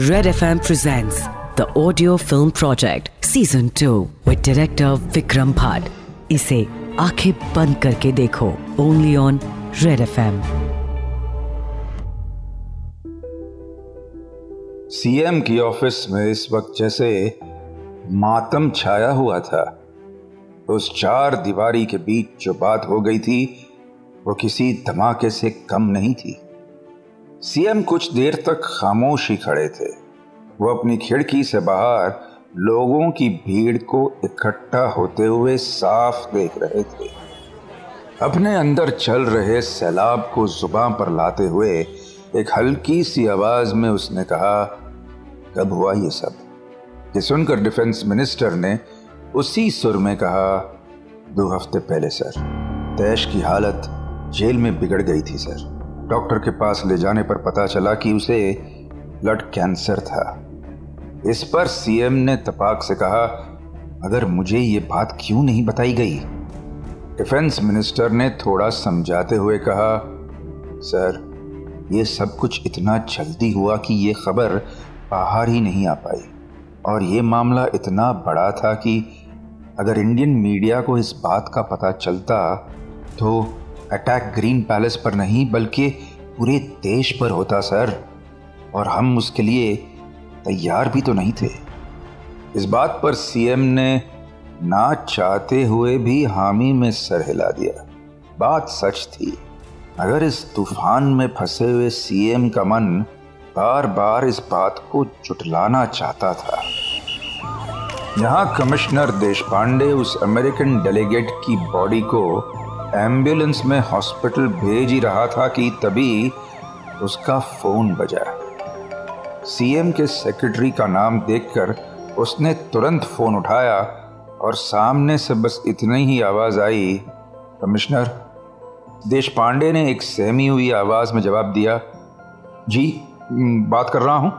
Red FM presents the audio film project season 2 with director Vikram Bhatt. इसे आँखें बंद करके देखो। Only on Red F CM की ऑफ़िस में इस वक्त जैसे मातम छाया हुआ था। उस चार दीवारी के बीच जो बात हो गई थी, वो किसी धमाके से कम नहीं थी। सीएम कुछ देर तक खामोश ही खड़े थे। वो अपनी खिड़की से बाहर लोगों की भीड़ को इकट्ठा होते हुए साफ़ देख रहे थे। अपने अंदर चल रहे सैलाब को ज़ुबान पर लाते हुए एक हल्की सी आवाज़ में उसने कहा, कब हुआ ये सब? ये सुनकर डिफेंस मिनिस्टर ने उसी सुर में कहा, दो हफ़्ते पहले, सर। तैश की हालत जेल में बिगड़ गई थी, सर। डॉक्टर के पास ले जाने पर पता चला कि उसे ब्लड कैंसर था। इस पर सीएम ने तपाक से कहा, अगर मुझे ये बात क्यों नहीं बताई गई? डिफेंस मिनिस्टर ने थोड़ा समझाते हुए कहा, सर, ये सब कुछ इतना जल्दी हुआ कि ये खबर बाहर ही नहीं आ पाई। और ये मामला इतना बड़ा था कि अगर इंडियन मीडिया को इस बात का पता चलता तो अटैक ग्रीन पैलेस पर नहीं, बल्कि पूरे देश पर होता, सर। और हम उसके लिए तैयार भी तो नहीं थे। इस बात पर सीएम ने ना चाहते हुए भी हामी में सर हिला दिया। बात सच थी। अगर इस तूफ़ान में फंसे हुए सीएम का मन बार बार इस बात को चुटलाना चाहता था। यहाँ कमिश्नर देश पांडे उस अमेरिकन डेलीगेट की बॉडी को एंबुलेंस में हॉस्पिटल भेज ही रहा था कि तभी उसका फ़ोन बजा। सीएम के सेक्रेटरी का नाम देखकर उसने तुरंत फ़ोन उठाया और सामने से बस इतनी ही आवाज़ आई, कमिश्नर, देश पांडे ने एक सहमी हुई आवाज़ में जवाब दिया। जी बात कर रहा हूँ।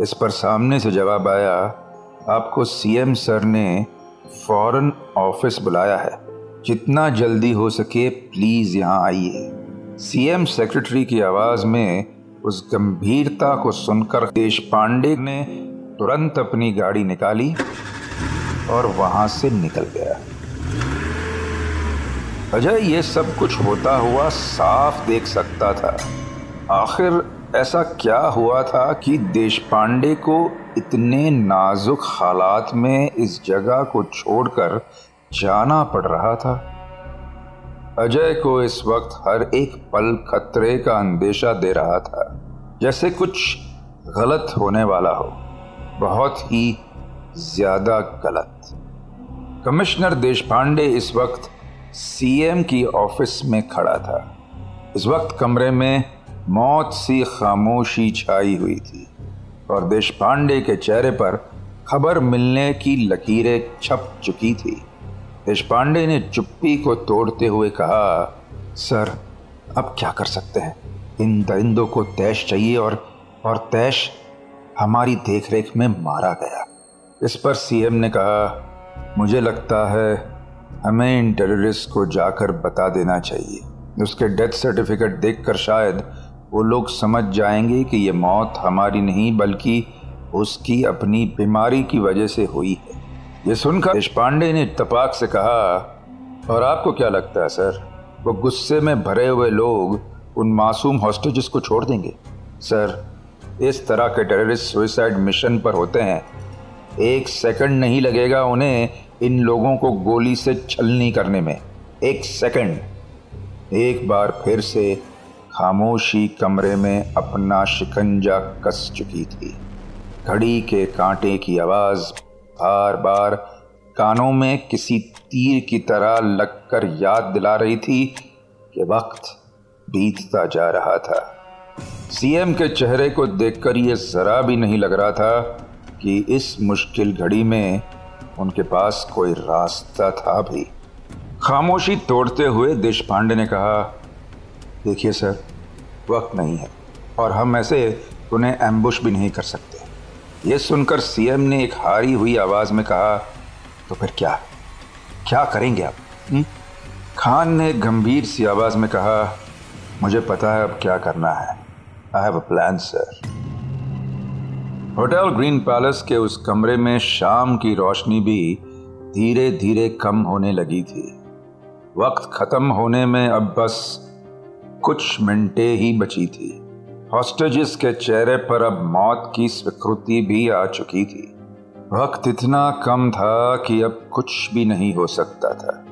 इस पर सामने से जवाब आया, आपको सीएम सर ने फॉरेन ऑफ़िस बुलाया है। जितना जल्दी हो सके प्लीज़ यहाँ आइए। सीएम सेक्रेटरी की आवाज़ में उस गंभीरता को सुनकर देश पांडे ने तुरंत अपनी गाड़ी निकाली और वहाँ से निकल गया। अजय, ये सब कुछ होता हुआ साफ़ देख सकता था। आखिर ऐसा क्या हुआ था कि देश पांडे को इतने नाजुक हालात में इस जगह को छोड़कर जाना पड़ रहा था। अजय को इस वक्त हर एक पल खतरे का अंदेशा दे रहा था, जैसे कुछ गलत होने वाला हो। बहुत ही ज़्यादा गलत। कमिश्नर देश पांडे इस वक्त सीएम की ऑफ़िस में खड़ा था। इस वक्त कमरे में मौत सी खामोशी छाई हुई थी और देश पांडे के चेहरे पर खबर मिलने की लकीरें छप चुकी थी। देशपांडे ने चुप्पी को तोड़ते हुए कहा, सर, अब क्या कर सकते हैं? इन दरिंदों को तैश चाहिए और और तैश हमारी देखरेख में मारा गया। इस पर सीएम ने कहा, मुझे लगता है हमें इन टेररिस्ट को जाकर बता देना चाहिए। उसके डेथ सर्टिफिकेट देखकर शायद वो लोग समझ जाएँगे कि ये मौत हमारी नहीं, बल्कि उसकी अपनी बीमारी की वजह से हुई है। ये सुनकर देशपांडे ने तपाक से कहा, और आपको क्या लगता है, सर? वो गुस्से में भरे हुए लोग उन मासूम हॉस्टेजेस को छोड़ देंगे? सर, इस तरह के टेररिस्ट सुइसाइड मिशन पर होते हैं, एक सेकंड नहीं लगेगा उन्हें इन लोगों को गोली से छलनी करने में। एक सेकंड एक बार फिर से खामोशी कमरे में अपना शिकंजा कस चुकी थी। घड़ी के कांटे की आवाज़ बार बार कानों में किसी तीर की तरह लगकर याद दिला रही थी कि वक्त बीतता जा रहा था। सीएम के चेहरे को देखकर यह जरा भी नहीं लग रहा था कि इस मुश्किल घड़ी में उनके पास कोई रास्ता था भी। खामोशी तोड़ते हुए देश पांडे ने कहा, देखिए सर, वक्त नहीं है और हम ऐसे उन्हें एम्बुश भी नहीं कर सकते। यह सुनकर सीएम ने एक हारी हुई आवाज़ में कहा तो फिर क्या? क्या करेंगे आप? हुँ? हम्म? खान ने गंभीर सी आवाज़ में कहा मुझे पता है अब क्या करना है। I have a plan sir hotel Green Palace के उस कमरे में शाम की रोशनी भी धीरे धीरे कम होने लगी थी। वक्त खत्म होने में अब बस कुछ मिनटें ही बची थी। हॉस्टेजेस के चेहरे पर अब मौत की स्वीकृति भी आ चुकी थी। वक्त इतना कम था कि अब कुछ भी नहीं हो सकता था।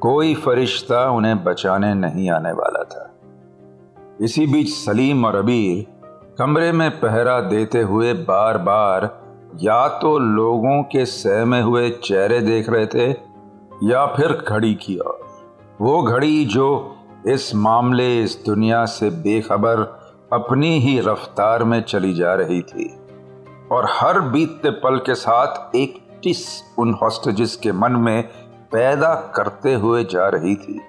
कोई फरिश्ता उन्हें बचाने नहीं आने वाला था। इसी बीच सलीम और अबीर कमरे में पहरा देते हुए बार बार या तो लोगों के सहमे हुए चेहरे देख रहे थे या फिर घड़ी की ओर। वो घड़ी जो इस मामले, इस दुनिया से बेखबर अपनी ही रफ्तार में चली जा रही थी और हर बीतते पल के साथ एक टिस उन हॉस्टेजेस के मन में पैदा करते हुए जा रही थी।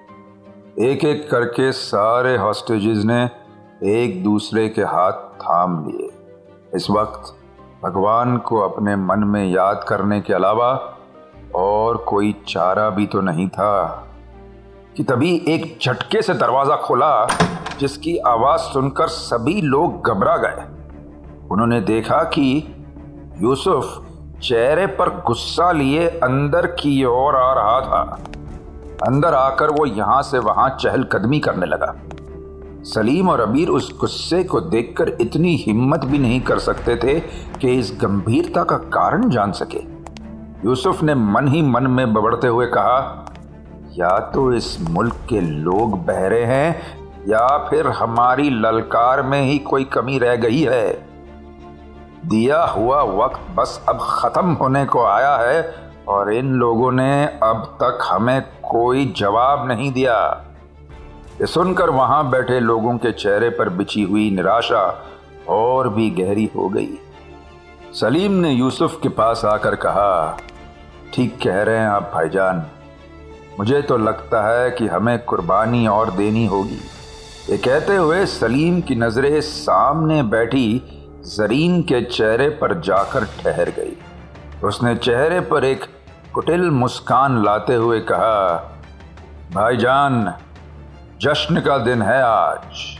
एक एक करके सारे हॉस्टेजेस ने एक दूसरे के हाथ थाम लिए। इस वक्त भगवान को अपने मन में याद करने के अलावा और कोई चारा भी तो नहीं था। कि तभी एक झटके से दरवाज़ा खोला, जिसकी आवाज़ सुनकर सभी लोग घबरा गए। उन्होंने देखा कि यूसुफ चेहरे पर गुस्सा लिए अंदर की ओर आ रहा था। अंदर आकर वो यहाँ से वहाँ चहलकदमी करने लगा। सलीम और अबीर उस गुस्से को देखकर इतनी हिम्मत भी नहीं कर सकते थे कि इस गंभीरता का कारण जान सके। यूसुफ ने मन ही मन में बबड़ते हुए कहा या तो इस मुल्क के लोग बहरे हैं, या फिर हमारी ललकार में ही कोई कमी रह गई है। दिया हुआ वक्त बस अब खत्म होने को आया है, और इन लोगों ने अब तक हमें कोई जवाब नहीं दिया। सुनकर वहाँ बैठे लोगों के चेहरे पर बिछी हुई निराशा और भी गहरी हो गई। सलीम ने यूसुफ के पास आकर कहा, ठीक कह रहे हैं आप, भाईजान। मुझे तो लगता है कि हमें कुर्बानी और देनी होगी। ये कहते हुए सलीम की नज़रें सामने बैठी, जरीन के चेहरे पर जाकर ठहर गई। उसने चेहरे पर एक कुटिल मुस्कान लाते हुए कहा, भाईजान, जश्न का दिन है आज।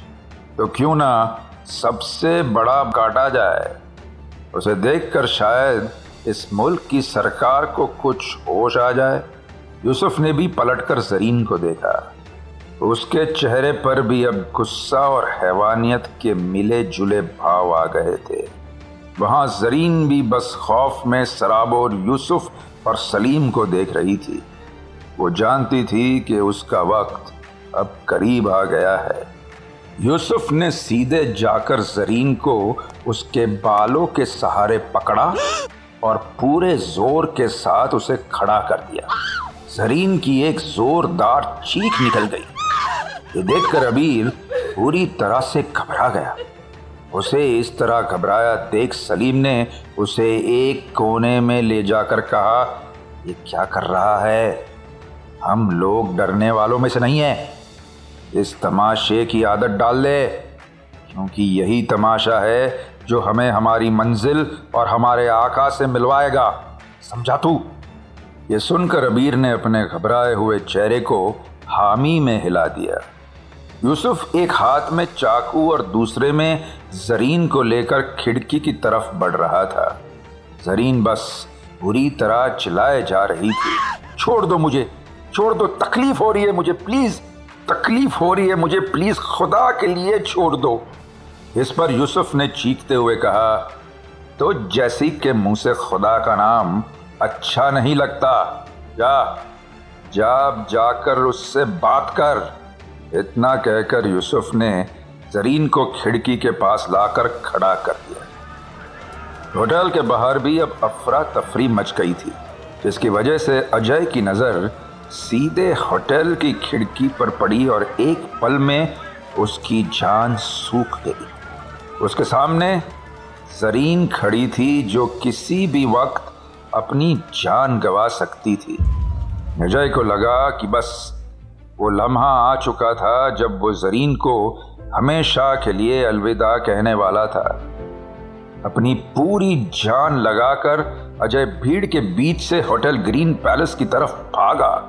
तो क्यों ना सबसे बड़ा काटा जाए? उसे देखकर शायद इस मुल्क की सरकार को कुछ होश आ जाए। यूसुफ ने भी पलटकर जरीन को देखा। उसके चेहरे पर भी अब गुस्सा और हैवानियत के मिले जुले भाव आ गए थे। वहाँ जरीन भी बस खौफ में सराबोर यूसुफ और सलीम को देख रही थी। वो जानती थी कि उसका वक्त अब करीब आ गया है। यूसुफ ने सीधे जाकर जरीन को उसके बालों के सहारे पकड़ा और पूरे ज़ोर के साथ उसे खड़ा कर दिया। जरीन की एक जोरदार चीख निकल गई। ये देखकर अबीर पूरी तरह से घबरा गया। उसे इस तरह घबराया देख सलीम ने उसे एक कोने में ले जाकर कहा, ये क्या कर रहा है? हम लोग डरने वालों में से नहीं है। इस तमाशे की आदत डाल ले, क्योंकि यही तमाशा है जो हमें हमारी मंजिल और हमारे आका से मिलवाएगा। समझा तू? ये सुनकर अबीर ने अपने घबराए हुए चेहरे को हामी में हिला दिया। यूसुफ एक हाथ में चाकू और दूसरे में जरीन को लेकर खिड़की की तरफ़ बढ़ रहा था। जरीन बस बुरी तरह चिल्लाए जा रही थी। छोड़ दो मुझे, छोड़ दो, तकलीफ़ हो रही है मुझे प्लीज़ तकलीफ़ हो रही है मुझे प्लीज़ खुदा के लिए छोड़ दो। इस पर यूसुफ ने चीखते हुए कहा तो जैसी के मुँह से खुदा का नाम अच्छा नहीं लगता। जा जा जाकर उससे बात कर। इतना कहकर यूसुफ ने जरीन को खिड़की के पास लाकर खड़ा कर दिया। होटल के बाहर भी अब अफरा तफरी मच गई थी, जिसकी वजह से अजय की नज़र सीधे होटल की खिड़की पर पड़ी और एक पल में उसकी जान सूख गई। उसके सामने जरीन खड़ी थी जो किसी भी वक्त अपनी जान गवा सकती थी। अजय को लगा कि बस, वो लम्हा आ चुका था जब वो जरीन को हमेशा के लिए अलविदा कहने वाला था। अपनी पूरी जान लगाकर अजय भीड़ के बीच से होटल ग्रीन पैलेस की तरफ़ भागा।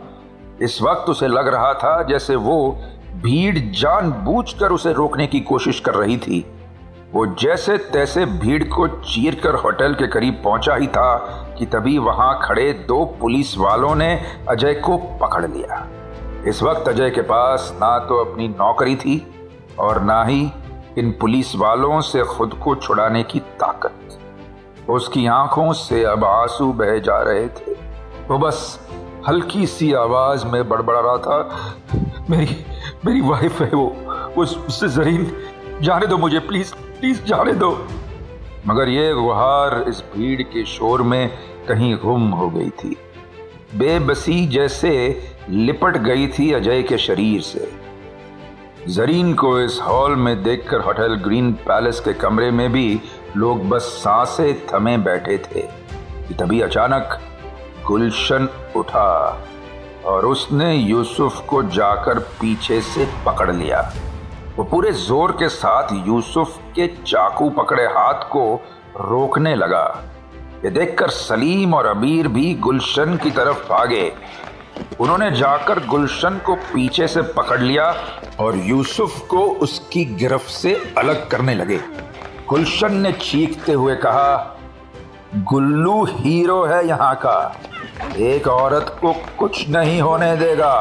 इस वक्त उसे लग रहा था जैसे वो भीड़ जान कर उसे रोकने की कोशिश कर रही थी। वो जैसे तैसे भीड़ को चीर कर होटल के करीब पहुँचा ही था कि तभी वहाँ खड़े दो पुलिस वालों ने अजय को पकड़ लिया। इस वक्त अजय के पास ना तो अपनी नौकरी थी और ना ही इन पुलिस वालों से खुद को छुड़ाने की ताकत। उसकी आँखों से अब आँसू बह जा रहे थे। वो बस हल्की सी आवाज़ में बड़बड़ा रहा था, मेरी मेरी वाइफ है वो उससे जरीन जाने दो मुझे प्लीज़ प्लीज़ जाने दो। मगर यह गुहार इस भीड़ के शोर में कहीं गुम हो गई थी। बेबसी जैसे लिपट गई थी अजय के शरीर से। जरीन को इस हॉल में देखकर होटल ग्रीन पैलेस के कमरे में भी लोग बस साँसें थमे बैठे थे तभी अचानक गुलशन उठा और उसने यूसुफ को जाकर पीछे से पकड़ लिया। वो पूरे ज़ोर के साथ यूसुफ के चाकू पकड़े हाथ को रोकने लगा। ये देखकर सलीम और अबीर भी गुलशन की तरफ़ भागे। उन्होंने जाकर गुलशन को पीछे से पकड़ लिया और यूसुफ को उसकी गिरफ्त से अलग करने लगे। गुलशन ने चीखते हुए कहा, गुल्लू हीरो है यहाँ का। एक औरत को कुछ नहीं होने देगा।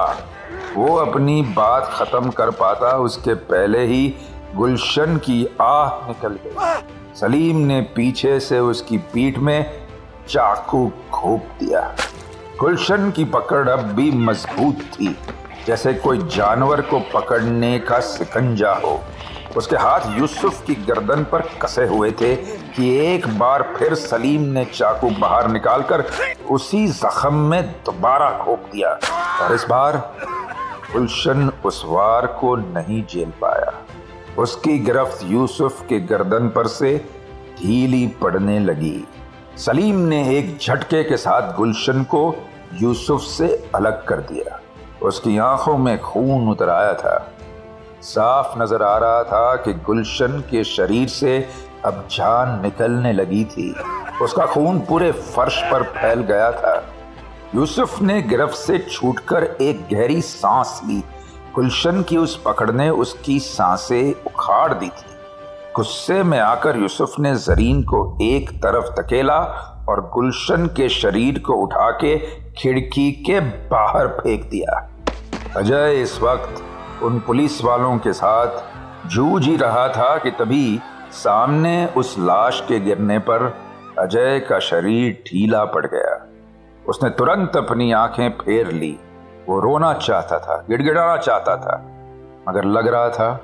वो अपनी बात खत्म कर पाता उसके पहले ही गुलशन की आह निकल गई। सलीम ने पीछे से उसकी पीठ में चाकू घोप दिया। गुलशन की पकड़ अब भी मज़बूत थी जैसे कोई जानवर को पकड़ने का सिकंजा हो। उसके हाथ यूसुफ की गर्दन पर कसे हुए थे कि एक बार फिर सलीम ने चाकू बाहर निकालकर उसी जख्म में दोबारा खोप दिया। और इस बार गुलशन उस वार को नहीं झेल पाया। उसकी गिरफ्त यूसुफ के गर्दन पर से ढीली पड़ने लगी। सलीम ने एक झटके के साथ गुलशन को यूसुफ से अलग कर दिया। उसकी आँखों में खून उतर आया था। साफ़ नज़र आ रहा था कि गुलशन के शरीर से अब जान निकलने लगी थी। उसका खून पूरे फर्श पर फैल गया था। यूसुफ ने गिरफ्त से छूटकर एक गहरी सांस ली। गुलशन की उस पकड़ ने उसकी साँसें उखाड़ दी थी। गुस्से में आकर यूसुफ ने जरीन को एक तरफ़ तकेला और गुलशन के शरीर को उठा के खिड़की के बाहर फेंक दिया। अजय इस वक्त उन पुलिस वालों के साथ जूझ ही रहा था कि तभी सामने उस लाश के गिरने पर अजय का शरीर ढीला पड़ गया। उसने तुरंत अपनी आँखें फेर ली। वो रोना चाहता था, गिड़गिड़ाना चाहता था, मगर लग रहा था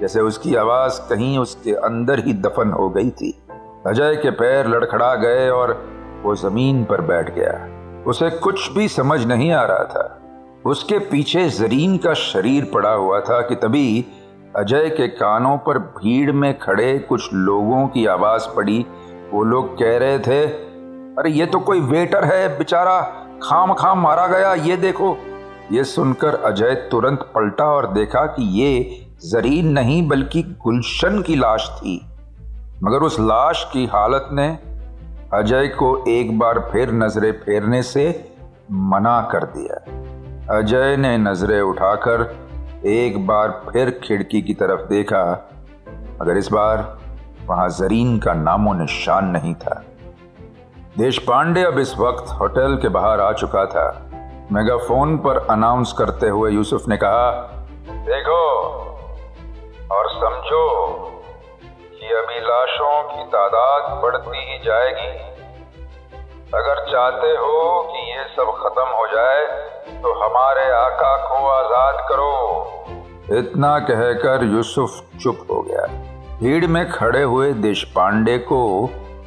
जैसे उसकी आवाज़ कहीं उसके अंदर ही दफन हो गई थी। अजय के पैर लड़खड़ा गए और वो ज़मीन पर बैठ गया। उसे कुछ भी समझ नहीं आ रहा था। उसके पीछे जरीन का शरीर पड़ा हुआ था कि तभी अजय के कानों पर भीड़ में खड़े कुछ लोगों की आवाज़ पड़ी। वो लोग कह रहे थे अरे ये तो कोई वेटर है, बेचारा। खाम खाम मारा गया, ये देखो। ये सुनकर अजय तुरंत पलटा और देखा कि ये जरीन नहीं, बल्कि गुलशन की लाश थी। मगर उस लाश की हालत ने अजय को एक बार फिर नज़रें फेरने से मना कर दिया। अजय ने नज़रें उठाकर एक बार फिर खिड़की की तरफ़ देखा। मगर इस बार वहाँ जरीन का नामो निशान नहीं था। देश पांडे अब इस वक्त होटल के बाहर आ चुका था। मेगाफोन पर अनाउंस करते हुए यूसुफ ने कहा, देखो और समझो कि अभी लाशों की तादाद बढ़ती ही जाएगी। अगर चाहते हो कि ये सब खत्म हो जाए तो हमारे आका को आज़ाद करो। इतना कहकर यूसुफ चुप हो गया। भीड़ में खड़े हुए देश पांडे को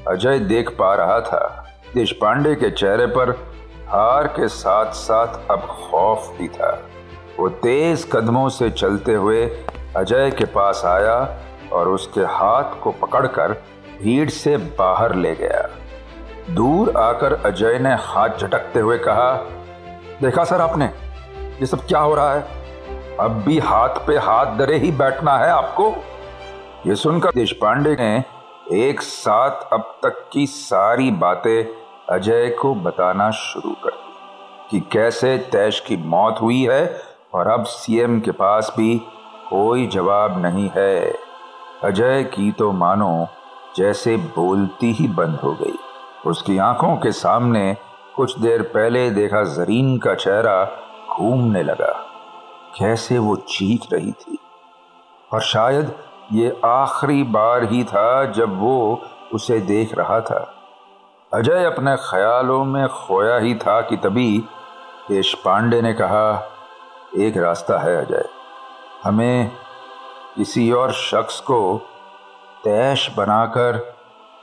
अजय देख पा रहा था। देश पांडे के चेहरे पर हार के साथ साथ अब खौफ भी था। वो तेज कदमों से चलते हुए अजय के पास आया और उसके हाथ को पकड़कर भीड़ से बाहर ले गया। दूर आकर अजय ने हाथ झटकते हुए कहा, देखा सर आपने, ये सब क्या हो रहा है? अब भी हाथ पे हाथ दरे ही बैठना है आपको? ये सुनकर देश पांडे ने एक साथ अब तक की सारी बातें अजय को बताना शुरू कर दी कि कैसे तैश की मौत हुई है और अब सीएम के पास भी कोई जवाब नहीं है। अजय की तो मानो जैसे बोलती ही बंद हो गई। उसकी आँखों के सामने कुछ देर पहले देखा जरीन का चेहरा घूमने लगा। कैसे वो चीख रही थी। और शायद ये आखिरी बार ही था जब वो उसे देख रहा था। अजय अपने ख्यालों में खोया ही था कि तभी देश पांडे ने कहा, एक रास्ता है अजय। हमें किसी और शख्स को तैश बनाकर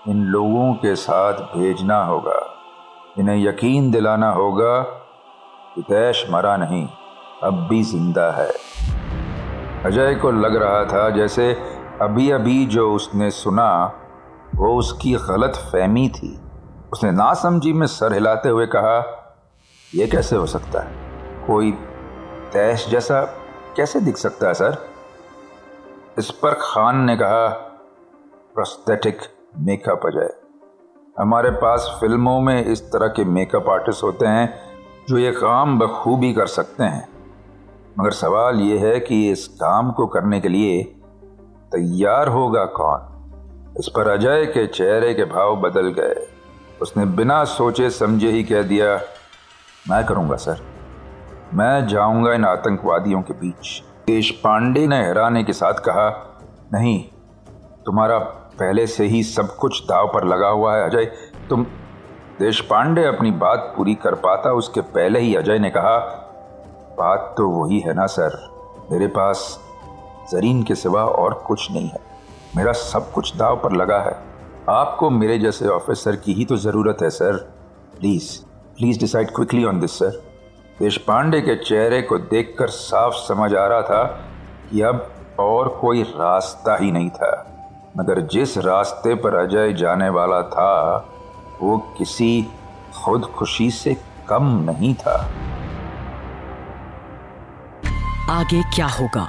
इन लोगों के साथ भेजना होगा। इन्हें यकीन दिलाना होगा कि तैश मरा नहीं, अब भी ज़िंदा है। अजय को लग रहा था जैसे अभी अभी जो उसने सुना, वो उसकी गलत फहमी थी। उसने नासमझी में सर हिलाते हुए कहा यह कैसे हो सकता है? कोई तैश जैसा कैसे दिख सकता है, सर? इस पर खान ने कहा प्रोस्थेटिक मेकअप अजय हमारे पास फ़िल्मों में इस तरह के मेकअप आर्टिस्ट होते हैं, जो ये काम बखूबी कर सकते हैं। मगर सवाल ये है कि इस काम को करने के लिए तैयार होगा कौन? इस पर अजय के चेहरे के भाव बदल गए। उसने बिना सोचे समझे ही कह दिया, मैं करूँगा, सर। मैं जाऊँगा इन आतंकवादियों के बीच। देश पांडे ने हैराने के साथ कहा, नहीं, तुम्हारा पहले से ही सब कुछ दाव पर लगा हुआ है, अजय। तुम, देश पांडे अपनी बात पूरी कर पाता, उसके पहले ही अजय ने कहा, बात तो वही है ना, सर। मेरे पास जरीन के सिवा और कुछ नहीं है। मेरा सब कुछ दाव पर लगा है। आपको मेरे जैसे ऑफिसर की ही तो ज़रूरत है, sir. Please please decide quickly on this, sir. Deshpande के चेहरे को देखकर साफ़ समझ आ रहा था कि अब और कोई रास्ता ही नहीं था। मगर जिस रास्ते पर अजय जाने वाला था, वो किसी खुद खुशी से कम नहीं था। आगे क्या होगा?